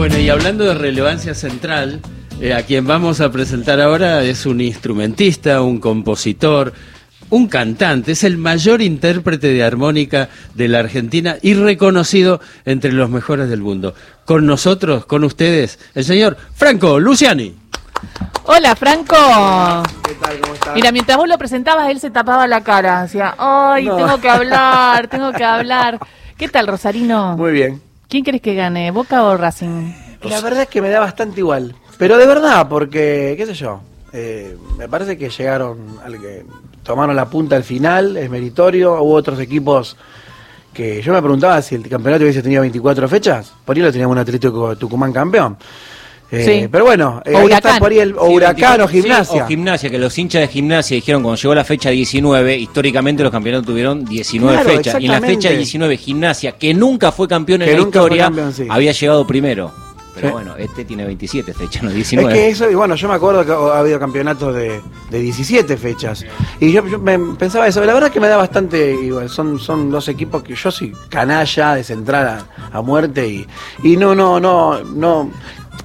Bueno, y hablando de relevancia central, eh, a quien vamos a presentar ahora es un instrumentista, un compositor, un cantante, es el mayor intérprete de armónica de la Argentina y reconocido entre los mejores del mundo. Con nosotros, con ustedes, el señor Franco Luciani. Hola, Franco. ¿Qué tal? ¿Cómo estás? Mira, mientras vos lo presentabas, él se tapaba la cara. Decía, ay, tengo que hablar, tengo que hablar. ¿Qué tal, Rosarino? Muy bien. ¿Quién crees que gane, Boca o Racing? La verdad es que me da bastante igual. Pero de verdad, porque, qué sé yo, eh, me parece que llegaron, al que tomaron la punta al final, es meritorio. Hubo otros equipos que yo me preguntaba si el campeonato hubiese tenido 24 fechas, por ahí lo teníamos un Atlético Tucumán campeón. Eh, Sí. Pero bueno, eh, O ahí Huracán. está por ahí el, o Sí, Huracán o 24, sí, Gimnasia. o gimnasia, que los hinchas de gimnasia dijeron cuando llegó la fecha 19, históricamente los campeonatos tuvieron 19 Claro, fechas. Y en la fecha 19, gimnasia, que nunca fue campeón en la historia, campeón, sí. había llegado primero. Pero Sí. bueno, este tiene 27 fechas, no Es 19. que eso, y bueno, yo me acuerdo que ha habido campeonatos de, de 17 fechas. Y yo, yo me pensaba eso, la verdad es que me da bastante igual. Son, son dos equipos que yo soy canalla de central a, a muerte y, y no, no, no, no.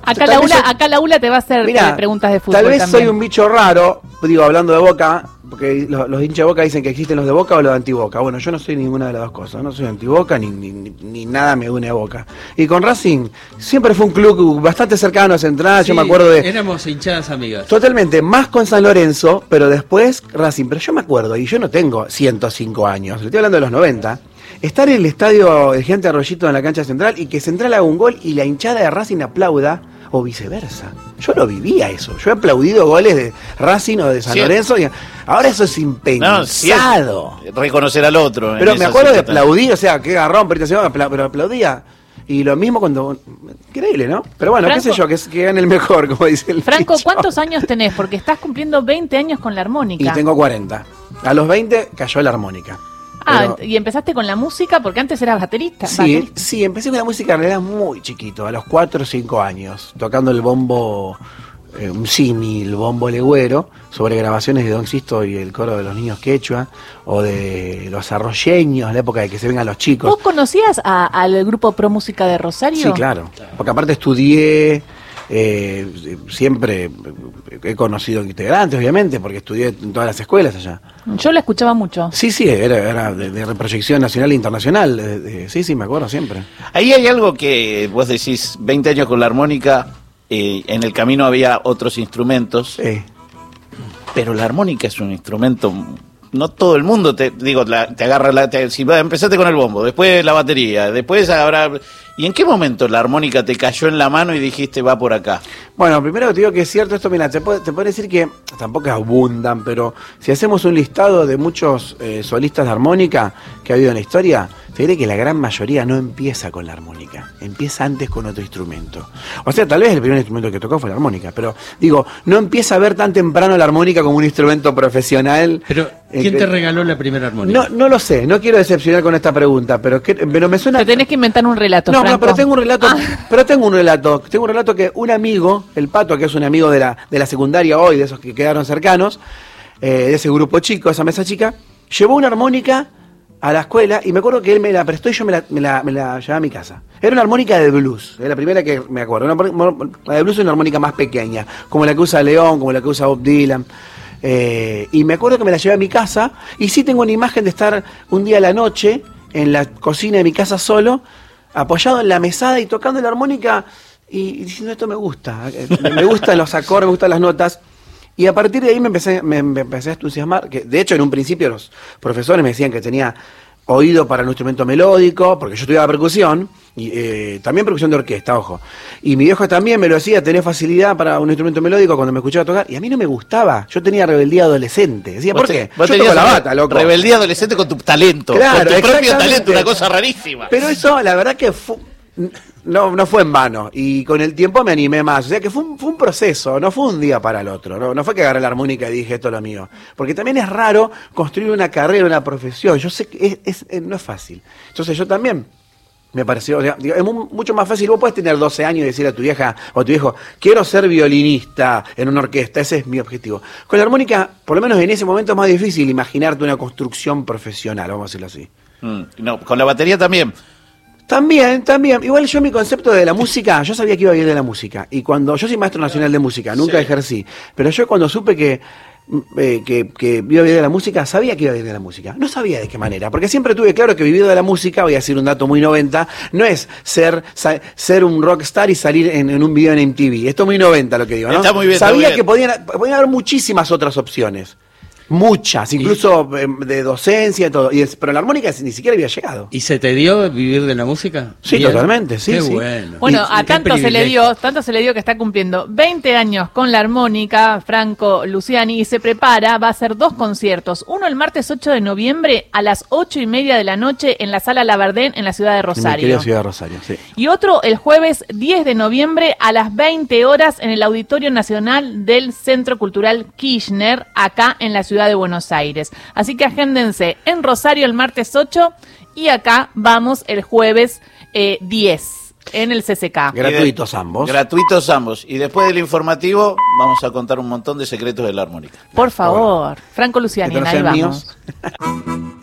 Acá la, ULA, soy- acá la ULA te va a hacer Mirá, eh, preguntas de fútbol Tal vez también. soy un bicho raro, digo, hablando de Boca, porque los, los hinchas de Boca dicen que existen los de Boca o los de antiboca. Bueno, yo no soy ninguna de las dos cosas, no soy antiboca ni, ni, ni- nada me une a Boca. Y con Racing siempre fue un club bastante cercano a Central, yo Sí, me acuerdo de... Éramos hinchadas amigas. Totalmente, más con San Lorenzo, pero después Racing. Pero yo me acuerdo, y yo no tengo 105 años, le estoy hablando de los 90, estar en el estadio el Gente Arroyito en la cancha central y que Central haga un gol y la hinchada de Racing aplauda, o viceversa. Yo lo vivía eso. Yo he aplaudido goles de Racing o de San Sí. Lorenzo. Y ahora eso es No, sí, impensado. reconocer al otro. en pero me acuerdo de aplaudir, o sea, qué garrón, pero, apla- pero aplaudía. Y lo mismo cuando. Increíble, ¿no? Pero bueno, qué sé yo, que, que gane el mejor, como dice el Franco, dicho. ¿cuántos años tenés? Porque estás cumpliendo 20 años con la armónica. Y tengo 40. A los 20 cayó la armónica. Ah, Pero- y empezaste con la música porque antes eras baterista. sí, baterista. sí, empecé con la música en realidad muy chiquito, a los 4 o 5 años, tocando el bombo, eh, un símil, el bombo legüero, sobre grabaciones de Don Sisto y el coro de los niños quechua, o de los arroyeños, la época de que se vengan los chicos. ¿Vos conocías al grupo Pro Música de Rosario? Sí, claro. Porque aparte estudié, eh, siempre he conocido integrantes, obviamente, porque estudié en todas las escuelas allá. Yo la escuchaba mucho. Sí, sí, era, era de, de proyección nacional e internacional. de- de- sí, sí, me acuerdo siempre. Ahí hay algo que vos decís, 20 años con la armónica, eh, en el camino había otros instrumentos, Sí. pero la armónica es un instrumento, no todo el mundo te digo, la- te agarra la, te- si empezaste con el bombo, después la batería, después habrá ¿Y en qué momento la armónica te cayó en la mano y dijiste va por acá? Bueno, primero te digo que es cierto esto, mira, te puedo, te puedo decir que tampoco abundan, pero si hacemos un listado de muchos eh, solistas de armónica que ha habido en la historia, te diré que la gran mayoría no empieza con la armónica, empieza antes con otro instrumento. O sea, tal vez el primer instrumento que tocó fue la armónica, pero digo, no empieza a ver tan temprano la armónica como un instrumento profesional. Pero, Eh, ¿quién te regaló la primera armónica? No, no lo sé, no quiero decepcionar con esta pregunta, pero, que, pero me suena... Te tenés que inventar un relato, No, no, pero tengo un relato, Ah. pero tengo un relato, tengo un relato que un amigo, el Pato, que es un amigo de la, de la secundaria hoy, de esos que quedaron cercanos, eh, de ese grupo chico, esa mesa chica, llevó una armónica a la escuela y me acuerdo que él me la prestó y yo me la, me la, me la llevé a mi casa. Era una armónica de blues, era la primera que me acuerdo. Una, la de blues es una armónica más pequeña, como la que usa León, como la que usa Bob Dylan. Eh, y me acuerdo que me la llevé a mi casa y sí tengo una imagen de estar un día a la noche en la cocina de mi casa solo, apoyado en la mesada y tocando la armónica y, diciendo esto me gusta, me, gustan los acordes, me gustan las notas. Y a partir de ahí me empecé, me, empecé a entusiasmar, que de hecho en un principio los profesores me decían que tenía oído para un instrumento melódico, porque yo estudiaba percusión, y eh, también percusión de orquesta, ojo. Y mi viejo también me lo decía, tenés facilidad para un instrumento melódico cuando me escuchaba tocar, y a mí no me gustaba, yo tenía rebeldía adolescente. Decía, ¿por qué? vos Yo toco la re- bata, loco. Rebeldía adolescente con tu talento. Claro, con tu propio talento, una cosa rarísima. Pero eso, la verdad que no, no fue en vano. Y con el tiempo me animé más. O sea que fue un, fue un proceso, no fue un día para el otro. No, no fue que agarré la armónica y dije esto es lo mío. Porque también es raro construir una carrera, una profesión. Yo sé que es, es- eh, no es fácil. Entonces yo también. Me pareció, o sea, digo, es mu- mucho más fácil. Vos podés tener 12 años y decir a tu vieja o a tu viejo, quiero ser violinista en una orquesta, ese es mi objetivo. Con la armónica, por lo menos en ese momento es más difícil imaginarte una construcción profesional, vamos a decirlo así. Mm, no, con la batería también. También, también. Igual yo mi concepto de la música, yo sabía que iba a vivir de la música. Y cuando yo soy maestro nacional de música, nunca ejercí. Pero yo cuando supe que, eh, que, que iba a vivir de la música, sabía que iba a vivir de la música. No sabía de qué manera. Porque siempre tuve claro que vivir de la música, voy a decir un dato muy 90, no es ser, ser un rockstar y salir en, en un video en MTV. Esto es muy 90 lo que digo, ¿no? Está muy bien, está sabía muy bien. que podían, podían haber muchísimas otras opciones. Muchas, incluso eh, de docencia y todo. Y es- pero la armónica ni siquiera había llegado. ¿Y se te dio vivir de la música? Sí, totalmente, sí, Qué sí. bueno. Bueno, Y- a tanto se le dio, tanto se le dio que está cumpliendo 20 años con la armónica, Franco Luciani, y se prepara, va a hacer dos conciertos. Uno el martes 8 de noviembre a las 8 y media de la noche en la sala Labardén en la ciudad de En Rosario. querida ciudad de Rosario, sí. Y otro el jueves 10 de noviembre a las 20 horas en el Auditorio Nacional del Centro Cultural Kirchner, acá en la ciudad de Buenos Aires. Así que agéndense en Rosario el martes 8 y acá vamos el jueves eh, 10 en el CCK. Gratuitos de- ambos. Gratuitos ambos. Y después del informativo vamos a contar un montón de secretos de la armónica. Por favor, Franco Luciani, ahí vamos.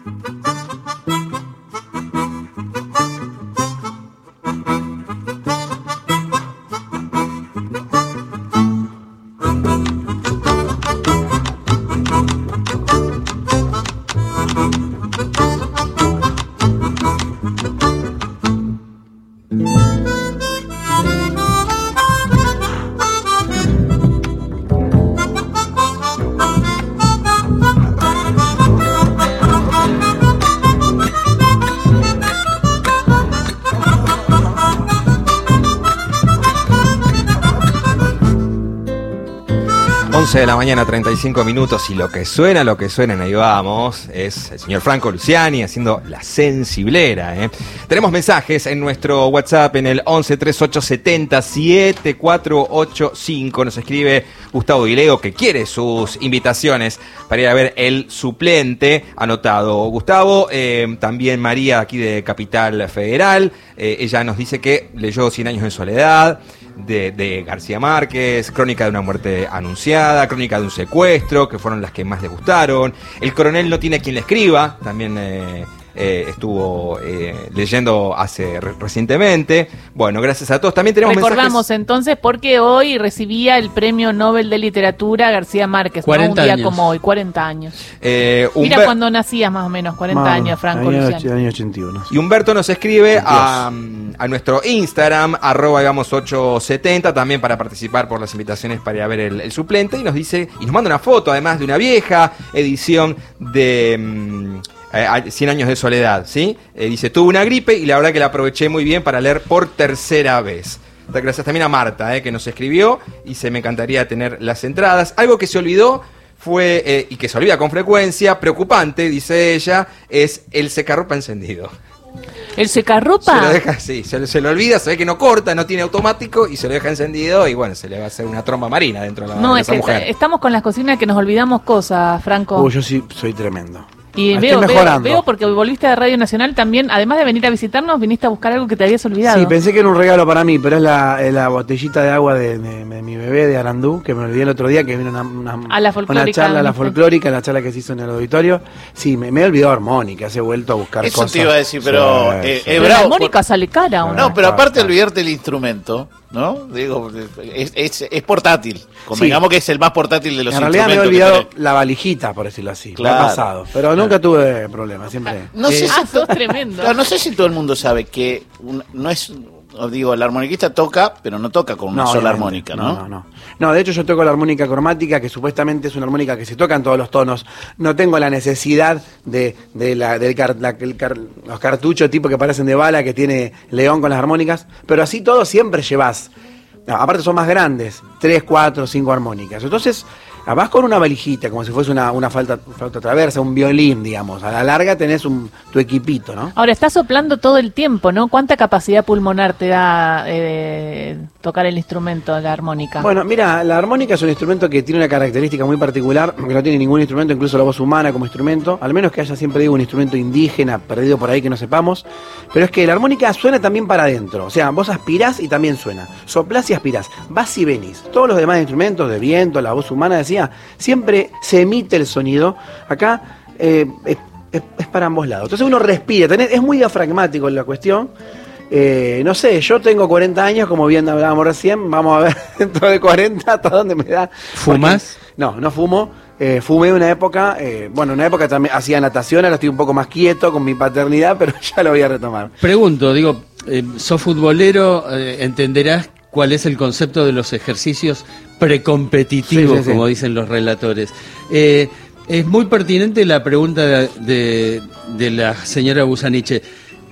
míos. Once de la mañana, 35 minutos, y lo que suena, lo que suena, en ahí vamos, es el señor Franco Luciani haciendo la sensiblera. ¿eh? Tenemos mensajes en nuestro WhatsApp en el 11 3870 7485. Nos escribe Gustavo Guilego que quiere sus invitaciones para ir a ver el suplente anotado. Gustavo, eh, también María aquí de Capital Federal, eh, ella nos dice que leyó Cien años de soledad de, de García Márquez, Crónica de una muerte anunciada, Crónica de un secuestro, que fueron las que más le gustaron. El coronel no tiene quien le escriba, también eh, eh, estuvo eh, leyendo hace re- recientemente. Bueno, gracias a todos. También tenemos Recordamos mensajes- entonces porque hoy recibía el premio Nobel de Literatura García Márquez, ¿no? 40 un día años. como hoy, 40 años. eh, Mira Humber- cuando nacías más o menos, 40 Más, años, Franco año, Luciani. año 81. sí. Y Humberto nos escribe a, a nuestro Instagram, arroba digamos 870, también para participar por las invitaciones para ir a ver el, el suplente, y nos dice, y nos manda una foto además de una vieja edición de mm, eh, a- 100 años de soledad, ¿sí? Eh, dice, tuve una gripe y la verdad que la aproveché muy bien para leer por tercera vez. Gracias también a Marta, eh, que nos escribió, y se me encantaría tener las entradas. Algo que se olvidó fue, eh, y que se olvida con frecuencia, preocupante, dice ella, es el secarropa encendido. El Se secarropa. lo deja así, se, lo- se lo olvida, se ve que no corta, no tiene automático y se lo deja encendido y bueno, se le va a hacer una tromba marina dentro de la No, de es esa que mujer. estamos con las cocinas que nos olvidamos cosas, Franco. Uy, yo sí soy tremendo. Y Estoy veo, veo, mejorando. veo porque volviste de Radio Nacional también, además de venir a visitarnos, viniste a buscar algo que te habías olvidado. Sí, pensé que era un regalo para mí, pero es la, es la botellita de agua de, de- de mi bebé de Arandú, que me olvidé el otro día, que vino una, una, A la una charla, a la folclórica, la charla que se hizo en el auditorio. Sí, me, me he olvidado armónica, se he vuelto a buscar Eso cosas. te iba a decir, pero, Sí, eh, sí. eh, Pero bravo, la armónica sale cara, ¿o no? No, pero Ah, aparte ah. olvidarte el instrumento, ¿no? Digo, es, es, es portátil. Sí. Convengamos que es el más portátil de los En realidad me he olvidado la valijita, por decirlo así. Claro. Me ha pasado. Pero nunca tuve problemas, siempre. No sé, Ah, si, sos tremendo. Claro, no sé si todo el mundo sabe que un- no es, digo, el armoniquista toca, pero no toca con una sola armónica, ¿no? No, no. No, de hecho yo toco la armónica cromática, que supuestamente es una armónica que se toca en todos los tonos. No tengo la necesidad de, de la, del car- la- el car- los cartuchos tipo que parecen de bala, que tiene León con las armónicas. Pero así todo siempre llevas. no, aparte son más grandes, tres, cuatro, cinco armónicas. Entonces, vas con una valijita, como si fuese una, una flauta, flauta traversa, un violín, digamos. A la larga tenés un, tu equipito, ¿no? Ahora, estás soplando todo el tiempo, ¿no? ¿Cuánta capacidad pulmonar te da eh, tocar el instrumento, la armónica? Bueno, mira, la armónica es un instrumento que tiene una característica muy particular, que no tiene ningún instrumento, incluso la voz humana como instrumento, al menos que haya siempre digo un instrumento indígena perdido por ahí que no sepamos, pero es que la armónica suena también para adentro, o sea, vos aspirás y también suena, soplás y aspirás, vas y venís. Todos los demás instrumentos, de viento, la voz humana, siempre se emite el sonido. Acá eh, es, es- es para ambos lados. Entonces uno respira, tenés- es muy diafragmático la cuestión. eh, no sé, yo tengo 40 años, como bien hablábamos recién, vamos a ver dentro de 40 hasta dónde me da. ¿Fumas? Porque- no, no fumo. Eh, fumé una época, eh, bueno, una época también hacía natación, ahora estoy un poco más quieto con mi paternidad, pero ya lo voy a retomar. Pregunto, digo, sos futbolero, entenderás cuál es el concepto de los ejercicios precompetitivos, Sí, sí, sí. como dicen los relatores. Eh, es muy pertinente la pregunta de, de- de la señora Busaniche.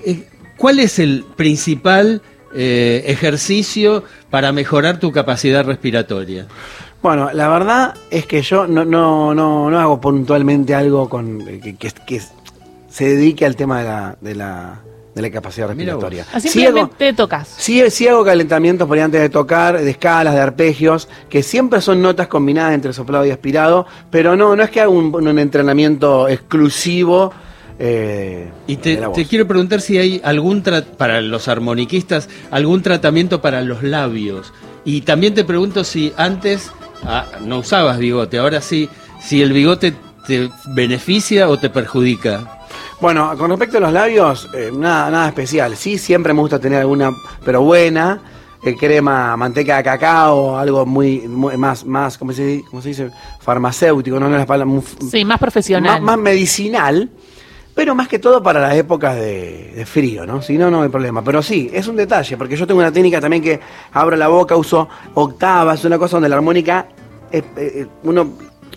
Eh, ¿Cuál es el principal eh, ejercicio para mejorar tu capacidad respiratoria? Bueno, la verdad es que yo no, no, no, no hago puntualmente algo con que, que- que se dedique al tema de la, de la, de la capacidad respiratoria. Ah, Sí hago- Simplemente tocas. Sí, sí hago calentamientos por ahí antes de tocar, de escalas, de arpegios, que siempre son notas combinadas entre soplado y aspirado, pero no, no es que haga un, un entrenamiento exclusivo. eh, Y te, quiero preguntar si hay algún, para los armoniquistas, algún tratamiento para los labios. Y también te pregunto si antes ah, no usabas bigote, ahora sí, si el bigote te beneficia o te perjudica. Bueno, con respecto a los labios, eh, nada, nada especial. Sí, siempre me gusta tener alguna, pero buena, eh, crema, manteca de cacao, algo muy, muy- más, más, ¿cómo se, cómo se dice? Farmacéutico, no, no es la palabra, muy- Sí, más profesional. más, más medicinal, pero más que todo para las épocas de, de frío, ¿no? Si no, no hay problema. Pero sí, es un detalle, porque yo tengo una técnica también que abro la boca, uso octavas, una cosa donde la armónica, eh, eh, uno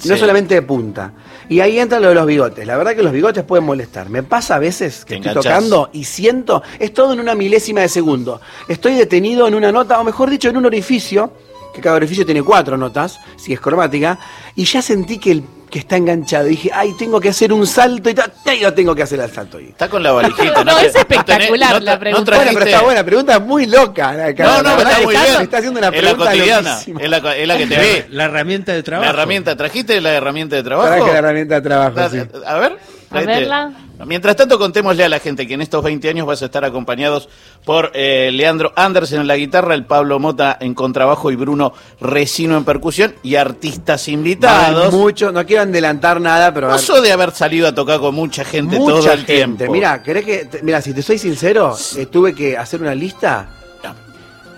no solamente de punta. Y ahí entra lo de los bigotes. La verdad que los bigotes pueden molestar. Me pasa a veces que Te estoy enganchás. tocando y siento, es todo en una milésima de segundo. Estoy detenido en una nota, o mejor dicho, en un orificio, que cada orificio tiene cuatro notas, si es cromática, y ya sentí que, el, que está enganchado. Dije, ay, tengo que hacer un salto y yo tengo que hacer el salto. Y... Está con la valijita. No, es espectacular tenés- la pregunta. trajiste- Bueno, pero está buena, pregunta muy loca. la- No, no, la verdad está muy está- bien. está haciendo una es la pregunta cotidiana. loquísima. Es la, es la que te ve. La herramienta de trabajo. La herramienta, ¿trajiste la herramienta de trabajo? Traje la herramienta de trabajo, sí. A ver. A verla. Mientras tanto, contémosle a la gente que en estos 20 años vas a estar acompañados por eh, Leandro Andersen en la guitarra, el Pablo Mota en contrabajo y Bruno Resino en percusión y artistas invitados. Mucho, no quiero adelantar nada, pero... sos de haber salido a tocar con mucha gente mucha todo el gente. tiempo. Mira, ¿querés que, mira, si te soy sincero, eh, tuve que hacer una lista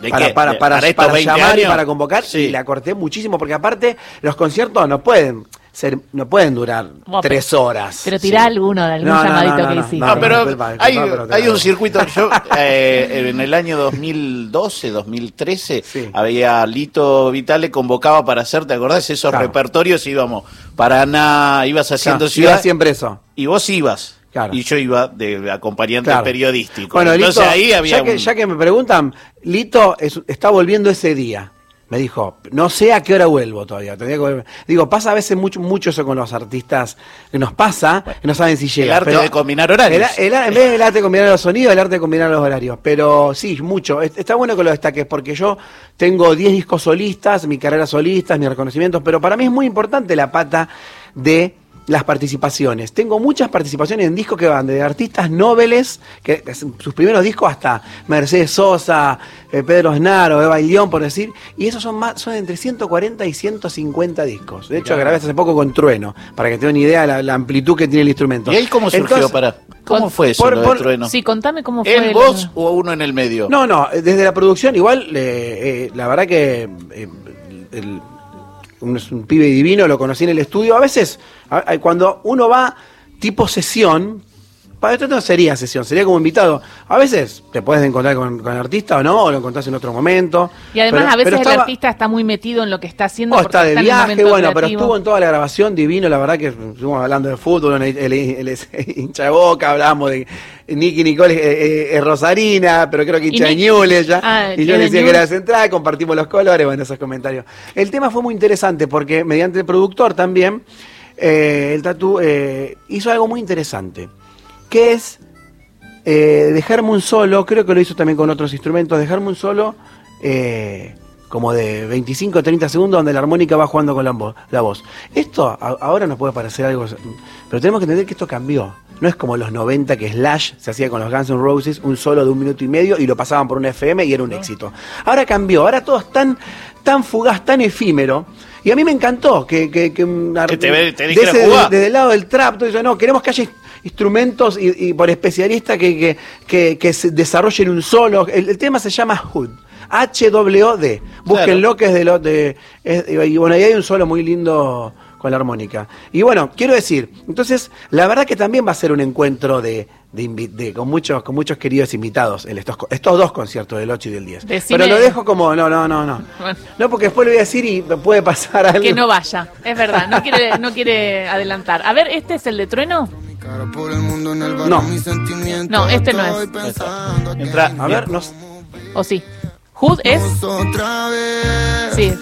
¿De para, qué? para, ¿De- para, para 20 llamar y para convocar Sí. y la corté muchísimo porque aparte los conciertos no pueden ser no pueden durar Bueno, tres horas Pero tirá Sí. alguno de algún No, llamadito no, no, que hiciste. No, pero disculpa, disculpa, hay, un circuito. Yo, eh, en el año 2012, 2013, Sí. había Lito Vitale convocaba para hacer, ¿te acordás? Esos Claro. repertorios íbamos. Paraná, ibas haciendo Claro, ciudad. iba siempre eso. Y vos ibas. Claro. Y yo iba de acompañante Claro. periodístico. Bueno, Entonces Lito, ahí había ya, que, un- ya que me preguntan, Lito es- está volviendo ese día. Me dijo, no sé a qué hora vuelvo todavía. tendría que volver. Digo, pasa a veces mucho, mucho eso con los artistas, que nos pasa, que no saben si llega. arte pero- de combinar horarios. el- el- en vez del arte de combinar los sonidos, el arte de combinar los horarios. Pero sí, mucho. Es- Está bueno que lo destaques, porque yo tengo 10 discos solistas, mi carrera solista, mis reconocimientos, pero para mí es muy importante la pata de las participaciones. Tengo muchas participaciones en discos que van de artistas nobles, que que sus primeros discos hasta Mercedes Sosa, eh, Pedro Aznar o Eva León, por decir, y esos son más, son entre 140 y 150 discos. De hecho, grabé hace poco con Trueno, para que tengan una idea de la, la amplitud que tiene el instrumento. ¿Y ahí cómo surgió? Entonces- para ¿Cómo Con- fue eso por- lo de por- Trueno? Sí, contame cómo fue. ¿El el- vos o uno en el medio? No, no, desde la producción igual, eh, eh, la verdad que eh, el- un, es un pibe divino, lo conocí en el estudio. A veces, cuando uno va tipo sesión, para esto no sería sesión, sería como invitado. A veces te puedes encontrar con, con el artista o no, o lo encontrás en otro momento. Y además Pero- a veces el artista está muy metido en lo que está haciendo. Oh, porque está de el viaje, bueno, pero estuvo en toda la grabación divino, la verdad que estuvimos hablando de fútbol, él es hincha de boca, hablábamos de Nicky Nicole eh, eh, es Rosarina, pero creo que hincha de Ñuble ya. Ah, y yo decía que era central, compartimos los colores, bueno, esos comentarios. El tema fue muy interesante porque mediante el productor también, eh, el Tatu eh, hizo algo muy interesante, que es eh, dejarme un solo, creo que lo hizo también con otros instrumentos, dejarme un solo eh, como de 25 o 30 segundos donde la armónica va jugando con la, vo- la voz. Esto a- ahora nos puede parecer algo, pero tenemos que entender que esto cambió. No es como los 90 que Slash se hacía con los Guns N' Roses, un solo de un minuto y medio y lo pasaban por una FM y era un éxito. Ahora cambió, ahora todo es tan, tan fugaz, tan efímero. Y a mí me encantó que, que, que un ar- Que te te desde el lado del trap, todo eso, no, queremos que haya instrumentos y, y por especialistas que, que, que, que se desarrollen un solo. El, el tema se llama Hood. H-W-D. Búsquenlo que es de lo de. es- y bueno, ahí hay un solo muy lindo con la armónica. Y bueno, quiero decir, entonces, la verdad que también va a ser un encuentro de, de invi- de- con muchos, con muchos queridos invitados en estos, co- estos dos conciertos, del 8 y del 10. Decime- Pero lo dejo como, no, no, no, no. Bueno. No, porque después lo voy a decir y puede pasar algo. Que no vaya, es verdad, no quiere, no quiere adelantar. A ver, ¿este es el de Trueno? No. No, este no es. Entra, A ver, no, ¿O sí? ¿Hood es? Sí.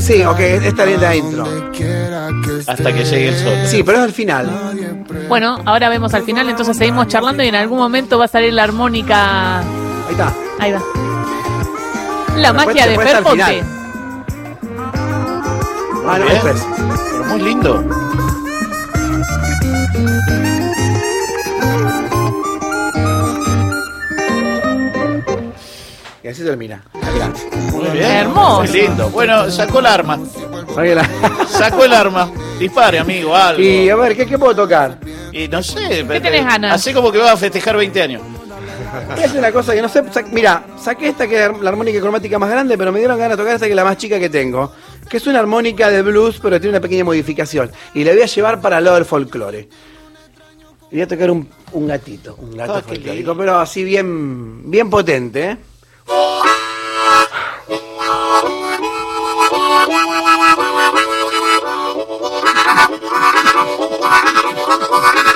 sí, ok, esta es la intro. hasta que llegue el sol. Sí, pero es al final. Bueno, ahora vemos al final, entonces seguimos charlando y en algún momento va a salir la armónica. Ahí está. Ahí va. La magia de después Ferponte. final. Ah, no, Bien. es. Pero muy lindo. Y así termina. Muy bien. Hermoso. Muy lindo. Bueno, sacó el arma. Sacó el arma. Dispare, amigo, algo. Y a ver, ¿qué, qué puedo tocar? Y no sé. ¿Qué tenés ganas? Así como que va a festejar 20 años. Es una cosa que no sé. sa- Mira, saqué esta que es la armónica cromática más grande, pero me dieron ganas de tocar esta que es la más chica que tengo. Que es una armónica de blues, pero tiene una pequeña modificación. Y la voy a llevar para el lado del folclore. Y voy a tocar un, un gatito, un gato qué folclórico, pero así bien, bien potente, ¿eh? oh you.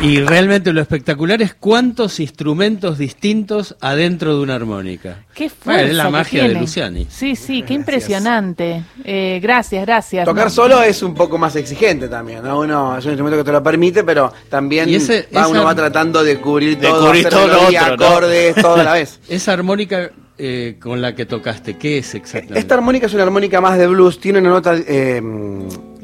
Y, y realmente lo espectacular es cuántos instrumentos distintos adentro de una armónica. Qué Bueno, fuerza es la magia de. Luciani. Sí, sí, qué impresionante. Eh, gracias, gracias. Tocar No. solo es un poco más exigente también, ¿no? Uno es un instrumento que te lo permite, pero también Y ese- va, esa- uno va tratando de cubrir De todo, cubrir todo lo otro, ¿no? acordes, todo a la vez. Esa armónica eh, con la que tocaste, ¿qué es exactamente? Esta armónica es una armónica más de blues, tiene una nota, eh,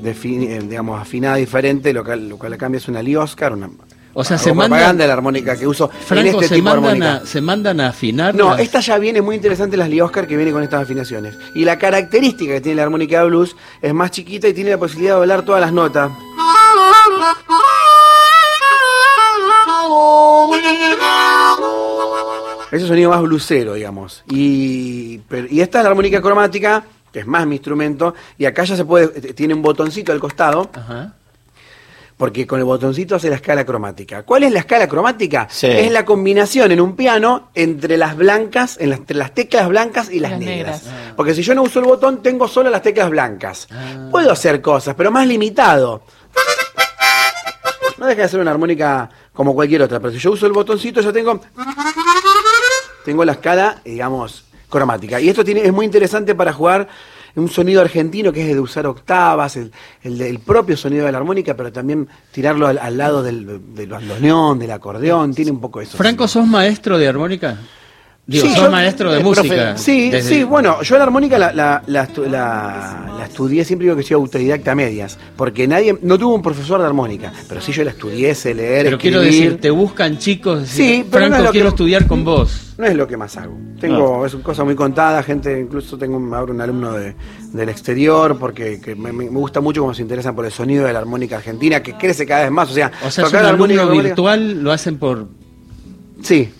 digamos, afinada diferente, lo cual, lo cual le cambia es una Lee Oscar, una O sea, se mandan- propaganda de la armónica que uso en este se, tipo de mandan armónica. a, se mandan a afinar. No, las- esta ya viene muy interesante las Lee Oscar que viene con estas afinaciones. Y la característica que tiene la armónica de blues es más chiquita y tiene la posibilidad de doblar todas las notas. Ese sonido más blusero, digamos. Y, y esta es la armónica cromática, que es más mi instrumento, y acá ya se puede, tiene un botoncito al costado, Ajá. porque con el botoncito hace la escala cromática. ¿Cuál es la escala cromática? Sí. Es la combinación en un piano entre las blancas, en las- entre las teclas blancas y las, Las negras. negras. Porque si yo no uso el botón, tengo solo las teclas blancas. Puedo hacer cosas, pero más limitado. No deja de ser una armónica como cualquier otra, pero si yo uso el botoncito, yo tengo tengo la escala, digamos, cromática. Y esto tiene, es muy interesante para jugar un sonido argentino que es de usar octavas, el, el, propio sonido de la armónica, pero también tirarlo al, al lado del, del bandoneón, del acordeón, tiene un poco eso. Franco, ¿sos maestro de armónica? Digo, Sí, sos yo- maestro de eh, música. profe- Sí, Desde- sí, bueno, yo la armónica la, la, la, estu- la- la estudié, siempre digo que soy autodidacta a medias, porque nadie, no tuve un profesor de armónica, pero sí yo la estudié, sé leer, Pero quiero decir, te buscan chicos, decir, Sí, pero no es lo quiero que- estudiar con vos. No es lo que más hago. Tengo, es una cosa muy contada, gente, incluso tengo un- ahora un alumno de, del exterior, porque que me, me gusta mucho cómo se interesan por el sonido de la armónica argentina, que crece cada vez más. O sea, O sea, es un alumno armónica- virtual, lo hacen por... Sí,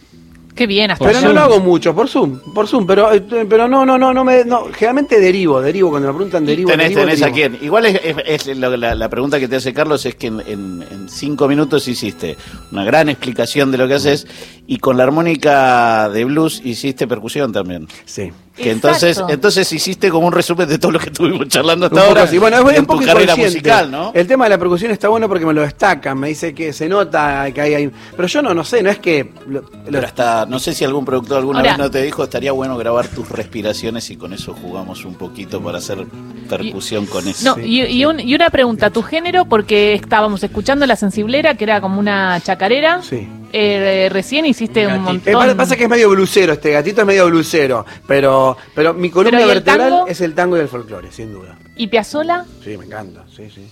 Qué bien, hasta Por pero no lo hago mucho, por Zoom, por Zoom, pero, eh, pero no, no, no, no me, no, generalmente derivo, derivo, cuando me preguntan derivo, tenés, derivo, tenés a derivo. quién. Igual es, es- es lo- la, la pregunta que te hace Carlos es que en, en- en cinco minutos hiciste una gran explicación de lo que haces y con la armónica de blues hiciste percusión también. Sí. Que entonces, entonces hiciste como un resumen de todo lo que estuvimos charlando hasta Un poco ahora. así. Bueno, es en un poco tu carrera inconsciente. musical, ¿no? El tema de la percusión está bueno porque me lo destacan, me dice que se nota que hay ahí. Pero yo no, no sé, no es que. lo- lo- Pero hasta, no sé si algún productor alguna Ahora- vez no te dijo, estaría bueno grabar tus respiraciones y con eso jugamos un poquito para hacer percusión con eso. No, y, y un- y una pregunta, ¿tu género? Porque estábamos escuchando La Sensiblera, que era como una chacarera. Sí. Eh, recién hiciste un Gatito. Eh, montón. pasa- pasa que es medio blusero, este gatito es medio blusero, pero, pero mi columna Pero, ¿y el vertebral tango? es el tango y el folclore, sin duda. ¿Y Piazzola? Sí, me encanta, sí, sí.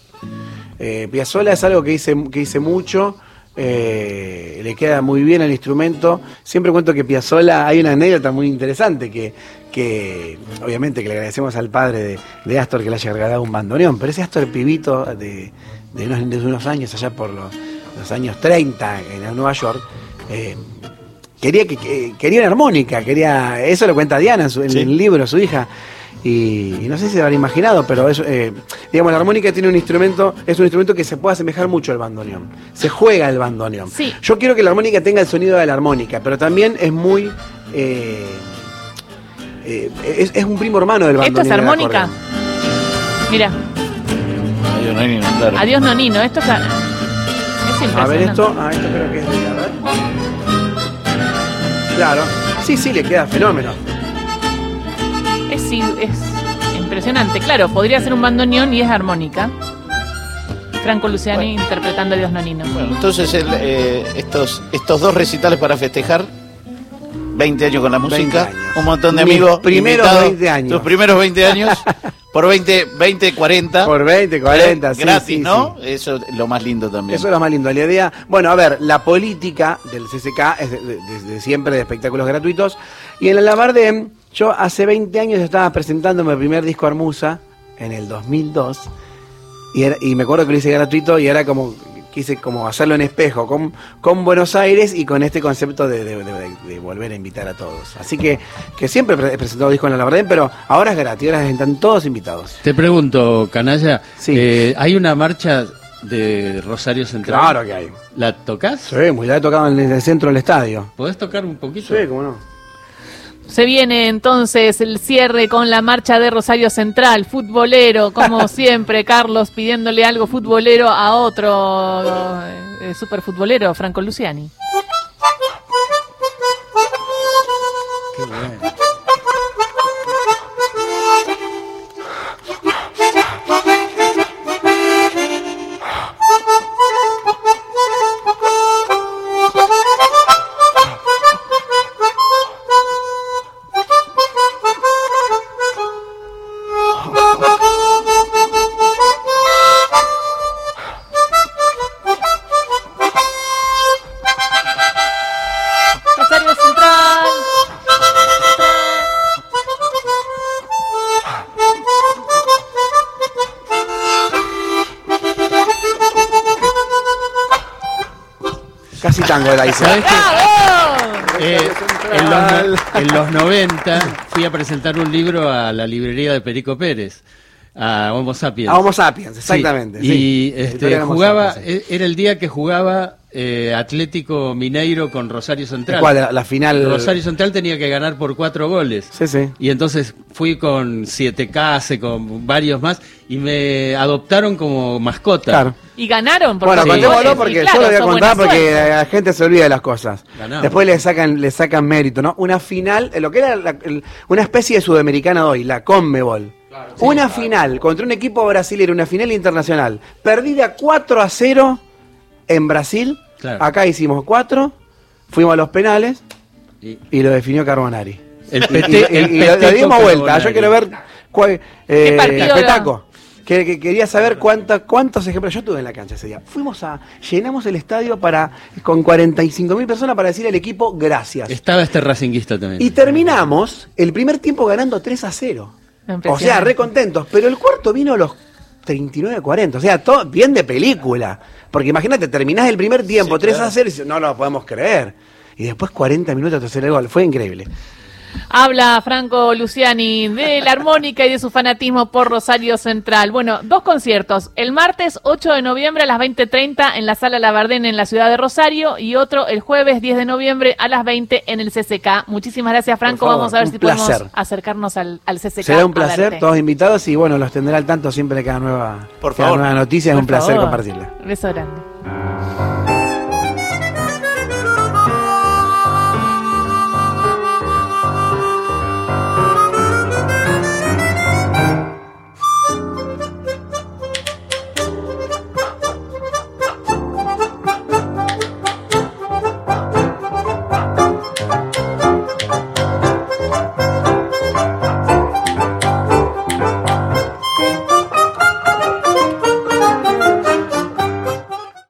Eh, Piazzolla es algo que hice, que hice mucho, eh, le queda muy bien al instrumento. Siempre cuento que Piazzolla, hay una anécdota muy interesante que, que obviamente que le agradecemos al padre de, de Astor que le haya regalado un bandoneón, pero ese Astor pibito de, de, unos, de unos años, allá por los, los años 30 en Nueva York, eh, quería que, que- quería una armónica, quería eso lo cuenta Diana en, su- en Sí. el libro, su hija. Y, y no sé si se habrá imaginado, pero es, eh, digamos, la armónica tiene un instrumento, es un instrumento que se puede asemejar mucho al bandoneón. Se juega el bandoneón. Sí. Yo quiero que la armónica tenga el sonido de la armónica, pero también es muy eh, eh, es, es un primo hermano del ¿Esto bandoneón. es y del armónica? Mira, Ay, no hay ni nombrar. adiós nonino, esto es, es. A ver esto, ah, esto creo que es de, a ver. Claro, sí, sí, le queda fenómeno. Es, sí, es impresionante. Claro, podría ser un bandoneón y es armónica. Franco Luciani interpretando a Dios Nonino. Bueno, entonces el, eh, estos, estos dos recitales para festejar 20 años con la 20 música, un montón de Mis amigos. primeros invitados, 20 años. Tus primeros 20 años, por 20, 20 40. Por 20, 40, sí, Gratis, sí, ¿no? sí. Eso es lo más lindo también. Eso es lo más lindo. La idea, bueno, a ver, la política del CCK es de- de- desde siempre de espectáculos gratuitos. Y en la Lavardem, yo hace 20 años estaba presentando mi primer disco Armusa, en el 2002. Y, era- y me acuerdo que lo hice gratuito y era como, quise como hacerlo en espejo, con, con Buenos Aires y con este concepto de, de- de- de volver a invitar a todos. Así que, que siempre he presentado discos en la Lavardem, pero ahora es gratis, ahora están todos invitados. Te pregunto, Canalla, Sí. eh, ¿hay una marcha de Rosario Central? Claro que hay. ¿La tocas? Sí, muy la he tocado en el centro del estadio. ¿Podés tocar un poquito? Sí, cómo no. Se viene entonces el cierre con la marcha de Rosario Central, futbolero, como siempre, Carlos pidiéndole algo futbolero a otro eh, superfutbolero, Franco Luciani. Qué bueno. Tango la hice. ¿Sabés qué? ¡Bravo! Eh, en, los, no- en los 90 fui a presentar un libro a la librería de Perico Pérez, a Homo Sapiens. A Homo sapiens, Sí, exactamente. Y sí. este, jugaba, sapiens, sí. e- era el día que jugaba eh, Atlético Mineiro con Rosario Central. ¿Cuál? La, la final. Rosario Central tenía que ganar por cuatro goles. Sí, sí. Y entonces fui con 7K, con varios más, y me adoptaron como mascota. Claro. Y ganaron. porque Bueno, sí, contémoslo porque claro, yo lo voy a contar porque suerte. la gente se olvida de las cosas. Ganamos. Después le sacan, le sacan mérito, ¿no? Una final, eh, lo que era la- una especie de sudamericana de hoy, la Conmebol. una final contra un equipo brasileño, una final internacional, perdida 4 a 0 en Brasil. Claro. Acá hicimos 4, fuimos a los penales Y- y lo definió Carbonari. El Y- PT, y- y- el y dimos vuelta. Yo quiero ver cuál, eh? Petaco. Que, que quería saber cuánta, cuántos ejemplos. Yo estuve en la cancha ese día. Fuimos a. Llenamos el estadio para con 45 mil personas para decir al equipo gracias. Estaba este racinguista también. Y terminamos el primer tiempo ganando 3 a 0. O sea, re contentos. Pero el cuarto vino a los 39 a 40. O sea, todo bien de película. Porque imagínate, terminás el primer tiempo 3 a 0 y no lo podemos creer. Y después 40 minutos de hacer el gol. Fue increíble. Habla Franco Luciani de la armónica y de su fanatismo por Rosario Central. Bueno, dos conciertos. El martes 8 de noviembre a las 20.30 en la Sala Labardén en la ciudad de Rosario y otro el jueves 10 de noviembre a las 20 en el CCK. Muchísimas gracias, Franco. favor, Vamos a ver si placer. podemos acercarnos al, al CCK. Será un placer, todos invitados y bueno, los tendrá al tanto siempre que cada nueva, Por cada favor. nueva noticia. Es un placer compartirla. Beso grande.